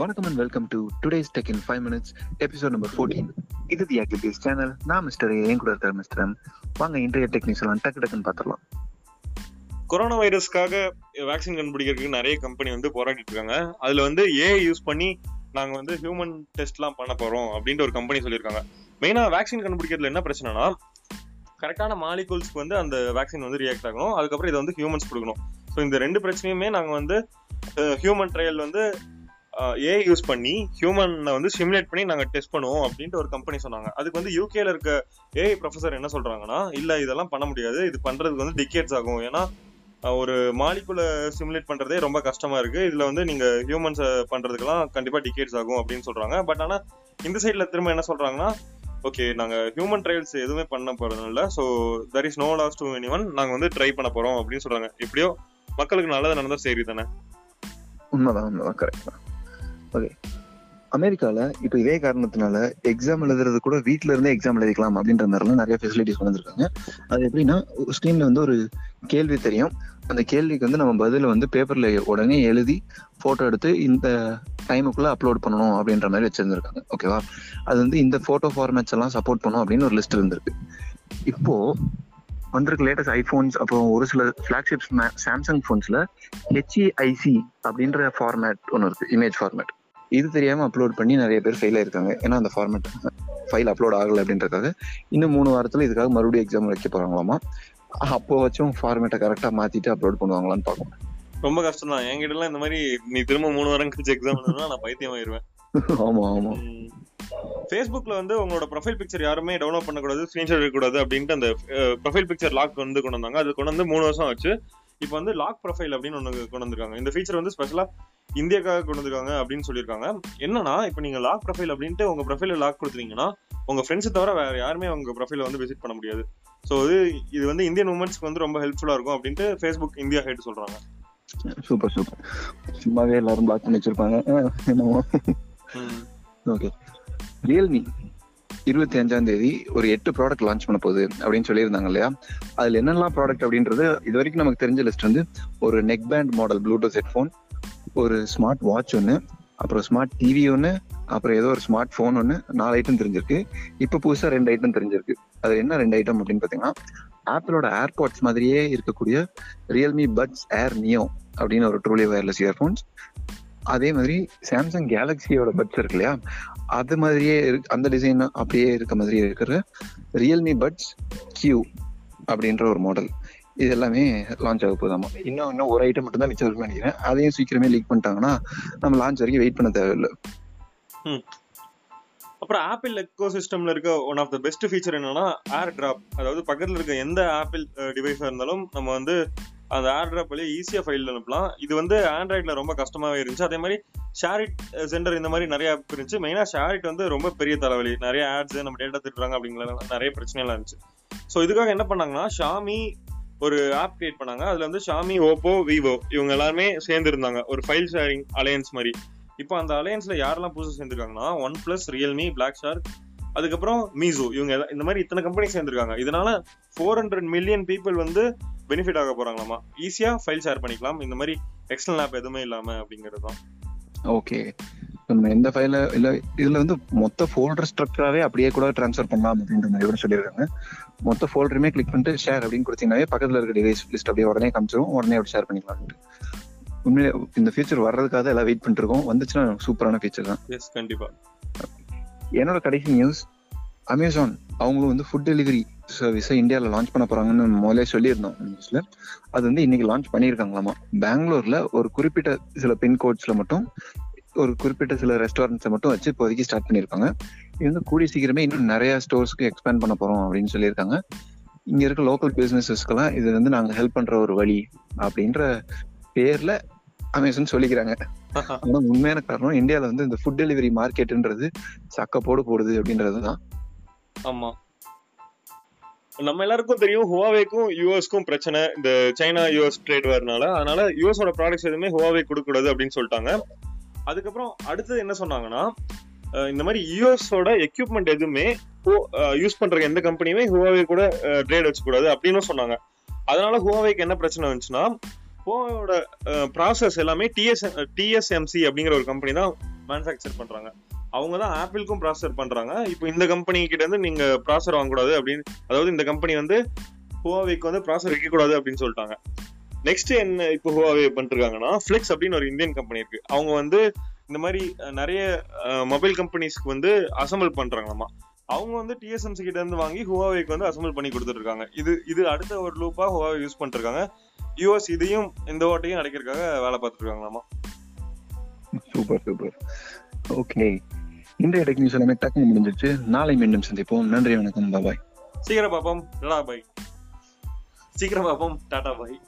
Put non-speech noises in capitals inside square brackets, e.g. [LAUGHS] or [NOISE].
வணக்கம் and welcome to today's tech in five minutes episode number fourteen இது the activities channel நான் mister ஏன் கூட இருக்கார் மிஸ்டர் எம் வாங்க இன்றைய டெக்னிக்ஸ் எல்லாம் டக்கு டக்குன்னு பார்த்துடலாம். கொரோனா வைரஸ்க்காக வேக்சின் கண்டுபிடிக்கிறதுக்கு நிறைய கம்பெனி வந்து போராடிட்டு இருக்காங்க. அதுல வந்து ஏ யூஸ் பண்ணி நாங்க வந்து ஹியூமன் டெஸ்ட்லாம் பண்ண போறோம் அப்படின்ற ஒரு கம்பெனி சொல்லியிருக்காங்க. மெயினா வேக்சின் கண்டுபிடிக்கிறதுல என்ன பிரச்சனைனா கரெக்டான மாலிகூல்ஸ்க்கு வந்து அந்த வேக்சின் வந்து ரியாக்ட் ஆகணும். அதுக்கப்புறம் இதை வந்து ஹியூமன்ஸ் கொடுக்கணும். ஸோ இந்த ரெண்டு பிரச்சனையுமே நாங்கள் வந்து ஹியூமன் ட்ரையல் வந்து ஏ யூஸ் பண்ணி ஹியூமனை வந்து சிமுலேட் பண்ணி நாங்கள் டெஸ்ட் பண்ணுவோம் அப்படின்ட்டு ஒரு கம்பெனி சொன்னாங்க. அதுக்கு வந்து யூகேல இருக்க ஏஐ ப்ரொஃபசர் என்ன சொல்றாங்கன்னா இல்லை இதெல்லாம் பண்ண முடியாது. இது பண்றதுக்கு வந்து டிக்கெட்ஸ் ஆகும். ஏன்னா ஒரு மாலிகுல சிமுலேட் பண்றதே ரொம்ப கஷ்டமா இருக்கு. இதுல வந்து நீங்க ஹியூமன்ஸை பண்றதுக்கெல்லாம் கண்டிப்பா டிக்கெட்ஸ் ஆகும் அப்படின்னு சொல்றாங்க. பட் ஆனா இந்த சைட்ல திரும்ப என்ன சொல்றாங்கன்னா ஓகே நாங்க ஹியூமன் ட்ரையல்ஸ் எதுவுமே பண்ண போறது so there is no loss to any one நாங்க வந்து ட்ரை பண்ண போறோம் அப்படின்னு சொல்றாங்க. எப்படியோ மக்களுக்கு நல்லது நடந்தா சரி தானே? உண்மைதான் உண்மைதான். கரெக்ட் தான். ஓகே அமெரிக்காவில் இப்போ இதே காரணத்தினால எக்ஸாம் எழுதுறது கூட வீட்டில இருந்தே எக்ஸாம் எழுதிக்கலாம் அப்படின்ற மாதிரிலாம் நிறைய ஃபெசிலிட்டிஸ் வந்துருக்காங்க அது எப்படின்னா ஸ்க்ரீன்ல வந்து ஒரு கேள்வி தெரியும். அந்த கேள்விக்கு வந்து நம்ம பதில வந்து பேப்பர்ல உடனே எழுதி போட்டோ எடுத்து இந்த டைமுக்குள்ள அப்லோட் பண்ணணும் அப்படின்ற மாதிரி வச்சுருந்துருக்காங்க. ஓகேவா அது வந்து இந்த போட்டோ ஃபார்மேட்ஸ் எல்லாம் சப்போர்ட் பண்ணும் அப்படின்னு ஒரு லிஸ்ட் இருந்திருக்கு. இப்போ வந்திருக்க லேட்டஸ்ட் ஐபோன்ஸ் அப்புறம் ஒரு சில ஃபிளாக்ஷிப் சாம்சங் ஃபோன்ஸில் ஹெச்இஐசி அப்படின்ற ஃபார்மேட் ஒன்று இருக்கு இமேஜ் ஃபார்மேட் இது தெரியாம அப்லோட் பண்ணி நிறைய பேர் ஃபெயில் ஆயிருக்காங்க. ஏன்னா அந்த ஃபார்மேட் ஃபைல் அப்லோட் ஆகல அப்படின்றதுக்காக இன்னும் மூணு வாரத்துல இதுக்காக மறுபடியும் எக்ஸாம் வைக்க போறாங்களாமா? அப்போ வச்சும் ஃபார்மேட்டை கரெக்டா மாத்திட்டு அப்லோட் பண்ணுவாங்களான்னு பார்க்கணும். ரொம்ப கஷ்டம் தான் என்கிட்ட எல்லாம் இந்த மாதிரி நீ திரும்ப மூணு வாரம் கழிச்சு எக்ஸாம் எழுதுனா நான் பைத்தியம் ஆயிருவேன் ஆமா. ஆமா ஃபேஸ்புக்ல வந்து உங்களோட ப்ரொஃபைல் பிக்சர் யாருமே டவுன்லோட் பண்ணக்கூடாது ஸ்கிரீன்ஷாட் எடுக்கக்கூடாது அப்படின்ட்டு அந்த ப்ரொஃபைல் பிக்சர் லாக் வந்து கொண்டு வந்தாங்க. அது கொண்டு வந்து மூணு வருஷம் ஆச்சு. இப்போ வந்து லாக் ப்ரொஃபைல் அப்படின்னு ஒன்று கொண்டு வந்திருக்காங்க. இந்த ஃபீச்சர் வந்து ஸ்பெஷலா இந்தியாக்காக கொண்டு வந்திருக்காங்க அப்படின்னு சொல்லியிருக்காங்க. என்னன்னா இப்போ நீங்க லாக் ப்ரொஃபைல் அப்படின்ட்டு உங்க ப்ரொஃபைல லாக் கொடுத்தீங்கன்னா உங்க ஃப்ரெண்ட்ஸை தவிர வேற யாருமே உங்க ப்ரொஃபைல வந்து விசிட் பண்ண முடியாது. ஸோ இது இது வந்து இந்தியன் உமன்ஸ்க்கு வந்து ரொம்ப ஹெல்ப்ஃபுல்லா இருக்கும் அப்படின்ட்டு ஃபேஸ்புக் இந்தியா ஹெட் சொல்றாங்க. சூப்பர் சூப்பர் சும்மாவே எல்லாரும் பிளாக் பண்ணி வச்சிருப்பாங்க. [LAUGHS] என்னமோ. ஓகே ரியல்மி இருபத்தி அஞ்சாம் தேதி ஒரு எட்டு ப்ராடக்ட் லான்ச் பண்ண போகுது அப்படின்னு சொல்லியிருந்தாங்க இல்லையா? அதுல என்னெல்லாம் ப்ராடக்ட் அப்படின்றது இது வரைக்கும் நமக்கு தெரிஞ்ச லிஸ்ட் வந்து ஒரு neck band model Bluetooth headphone ஒரு ஸ்மார்ட் வாட்ச் ஒன்று அப்புறம் ஸ்மார்ட் டிவி ஒன்று அப்புறம் ஏதோ ஒரு ஸ்மார்ட் ஃபோன் ஒன்று நாலு ஐட்டம் தெரிஞ்சிருக்கு. இப்போ புதுசாக ரெண்டு ஐட்டம் தெரிஞ்சிருக்கு. அது என்ன ரெண்டு ஐட்டம் அப்படின்னு பார்த்தீங்கன்னா ஆப்பிளோட ஏர்பாட்ஸ் மாதிரியே இருக்கக்கூடிய ரியல்மி பட்ஸ் ஏர் நியோ அப்படின்னு ஒரு ட்ரூலி ஒயர்லெஸ் இயர்ஃபோன்ஸ் அதே மாதிரி சாம்சங் கேலக்ஸியோட பட்ஸ் இருக்கு இல்லையா? அது மாதிரியே அந்த டிசைன் அப்படியே இருக்க மாதிரி இருக்கிற ரியல்மி பட்ஸ் கியூ அப்படின்ற ஒரு மாடல் இது எல்லாமே லான்ச் ஆக போதாமா இன்னும் இன்னும் ஒரு ஐட்டம் மட்டும் தான் மிச்சம் இருக்குன்னு நினைக்கிறேன். அதையும் சீக்கிரமே லீக் பண்ணிட்டாங்கன்னா நம்ம லான்ச் வரைக்கும் வெயிட் பண்ண தேவையில்லை. அப்புறம் ஆப்பிள் எக்கோ சிஸ்டம்ல இருக்க one of the best feature என்னன்னா ஏர் டிராப் அதாவது பக்கத்துல இருக்க எந்த ஆப்பிள் டிவைஸா இருந்தாலும் நம்ம வந்து அந்த ஏர் ஈஸியாக வழியா ஃபைல் அனுப்பலாம். இது வந்து ஆண்ட்ராய்டில் ரொம்ப கஷ்டமாகவே இருந்துச்சு. அதே மாதிரி ஷேரிட் சென்டர் இந்த மாதிரி நிறைய ஆப் இருந்துச்சு. மெயினாக ஷேரிட் வந்து ரொம்ப பெரிய தலைவலி. நிறைய ஆட்ஸ் நம்ம டேட்டா திட்டுறாங்க அப்படிங்கிற நிறைய பிரச்சனைலாம் இருந்துச்சு. ஸோ இதுக்காக என்ன பண்ணாங்கன்னா ஷாமி ஒரு ஆப் கிரியேட் பண்ணாங்க. அதில் வந்து ஷாமி ஓப்போ விவோ இவங்க எல்லாருமே சேர்ந்து இருந்தாங்க. ஒரு ஃபைல் ஷேரிங் அலையன்ஸ் மாதிரி. இப்போ அந்த அலையன்ஸில் யாரெல்லாம் புதுசாக சேர்ந்துருக்காங்கன்னா OnePlus Realme Black Shark அதுக்கப்புறம் மீசோ. இவங்க இந்த மாதிரி இத்தனை கம்பெனி சேர்ந்துருக்காங்க. இதனால ஃபோர் ஹண்ட்ரட் மில்லியன் பீப்புள் வந்து பெனிஃபிட் ஆக போறாங்களாமா? ஈஸியா ஃபைல் ஷேர் பண்ணிக்கலாம். இந்த மாதிரி எக்ஸ்டர்னல் ஆப் எதுவுமே இல்லாம அப்படிங்கிறது தான். ஓகே நம்ம எந்த ஃபைல இல்ல இதுல வந்து மொத்த ஃபோல்டர் ஸ்ட்ரக்சராவே அப்படியே கூட ட்ரான்ஸ்ஃபர் பண்ணலாம் அப்படின்ற மாதிரி கூட சொல்லியிருக்காங்க. மொத்த ஃபோல்டருமே கிளிக் பண்ணிட்டு ஷேர் அப்படின்னு கொடுத்தீங்கன்னாவே பக்கத்துல இருக்க டிவைஸ் லிஸ்ட் அப்படியே உடனே காமிச்சிரும். உடனே அப்படி ஷேர் பண்ணிக்கலாம் உண்மையிலே இந்த ஃபீச்சர் வர்றதுக்காக எல்லாம் வெயிட் பண்ணிட்டு இருக்கோம். வந்துச்சுன்னா சூப்பரான ஃபீச்சர் தான். எஸ் கண்டிப்பா. என்னோட கடைசி நியூஸ் அமேசான் அவங்களும் வந்து ஃபுட் டெலிவரி சர்வீஸை இந்தியாவில் லான்ச் பண்ண போறாங்கன்னு முதலே சொல்லியிருந்தோம் நியூஸ்ல அது வந்து இன்னைக்கு லான்ச் பண்ணியிருக்காங்களாமா? பெங்களூர்ல ஒரு குறிப்பிட்ட சில பின்கோட்ஸ்ல மட்டும் ஒரு குறிப்பிட்ட சில ரெஸ்டாரண்ட்ஸை மட்டும் வச்சு இப்போதைக்கு ஸ்டார்ட் பண்ணியிருக்காங்க. இது வந்து கூடிய சீக்கிரமே இன்னும் நிறைய ஸ்டோர்ஸ்க்கு எக்ஸ்பேண்ட் பண்ண போறோம் அப்படின்னு சொல்லியிருக்காங்க. இங்க இருக்க லோக்கல் பிசினஸஸ்க்கெல்லாம் இது வந்து நாங்கள் ஹெல்ப் பண்ற ஒரு வழி அப்படின்ற பேர்ல அமேசான் சொல்லிக்கிறாங்க. [LAUGHS] ஆனா உண்மையான காரணம். இந்தியால வந்து இந்த ஃபுட் டெலிவரி மார்க்கெட்ன்றது சக்கப்போடு போடுது அப்படின்றதுதான். ஆமா. நம்ம எல்லாருக்கும் தெரியும் ஹுவாவேக்கும் யூஎஸ்க்கும் பிரச்சனை. இந்த சைனா யூஎஸ் ட்ரேட் வரனால. அதனால யூஎஸோட ப்ராடக்ட்ஸ் எதுவுமே ஹுவாவே கொடுக்க கூடாது அப்படின்னு சொல்லிட்டாங்க. அதுக்கப்புறம் அடுத்தது என்ன சொன்னாங்கன்னா இந்த மாதிரி யூஎஸோட எக்யூப்மெண்ட் எதுவுமே யூஸ் பண்ற எந்த கம்பெனியுமே ஹுவாவே கூட ட்ரேட் வச்சுக்கூடாது அப்படின்னு சொன்னாங்க. அதனால ஹுவாவேக்கு என்ன பிரச்சனை வந்துச்சுன்னா போவோட ப்ராசஸ் எல்லாமே டிஎஸ் டிஎஸ்எம்சி அப்படிங்கிற ஒரு கம்பெனி தான் மேனுஃபேக்சர் பண்றாங்க. அவங்க தான் ஆப்பிளுக்கும் ப்ராசர் பண்றாங்க. இப்போ இந்த கம்பெனி கிட்ட இருந்து நீங்க ப்ராசர் வாங்கக்கூடாது அப்படின்னு அதாவது இந்த கம்பெனி வந்து ஹுவாவேக்கு வந்து ப்ராசர் வைக்கக்கூடாது அப்படின்னு சொல்லிட்டாங்க. நெக்ஸ்ட் என்ன இப்போ ஹுவாவே பண்ணிருக்காங்கன்னா ஃபிளிக்ஸ் அப்படின்னு ஒரு இந்தியன் கம்பெனி இருக்கு. அவங்க வந்து இந்த மாதிரி நிறைய மொபைல் கம்பெனிஸ்க்கு வந்து அசம்பிள் பண்றாங்களாமா. அவங்க வந்து டிஎஸ்எம்சி கிட்ட இருந்து வாங்கி ஹுவாவேக்கு வந்து அசம்பிள் பண்ணி கொடுத்துட்டு இருக்காங்க இது இது அடுத்த ஒரு லூப்பா ஹுவாவே யூஸ் பண்ணிட்டு இருக்காங்க யூஎஸ் இதையும் இந்த ஓட்டையும் அடைக்கிறதுக்காக வேலை பார்த்துட்டு இருக்காங்களாமா சூப்பர் சூப்பர் ஓகே இன்றைய டெக் நியூஸ் எல்லாமே டக்குனு முடிஞ்சிருச்சு. நாளை மீண்டும் சந்திப்போம். நன்றி வணக்கம். பாய் சீக்கிரம் பாப்போம் டாடா பாய் சீக்கிரம் பாப்போம் டாடா பாய்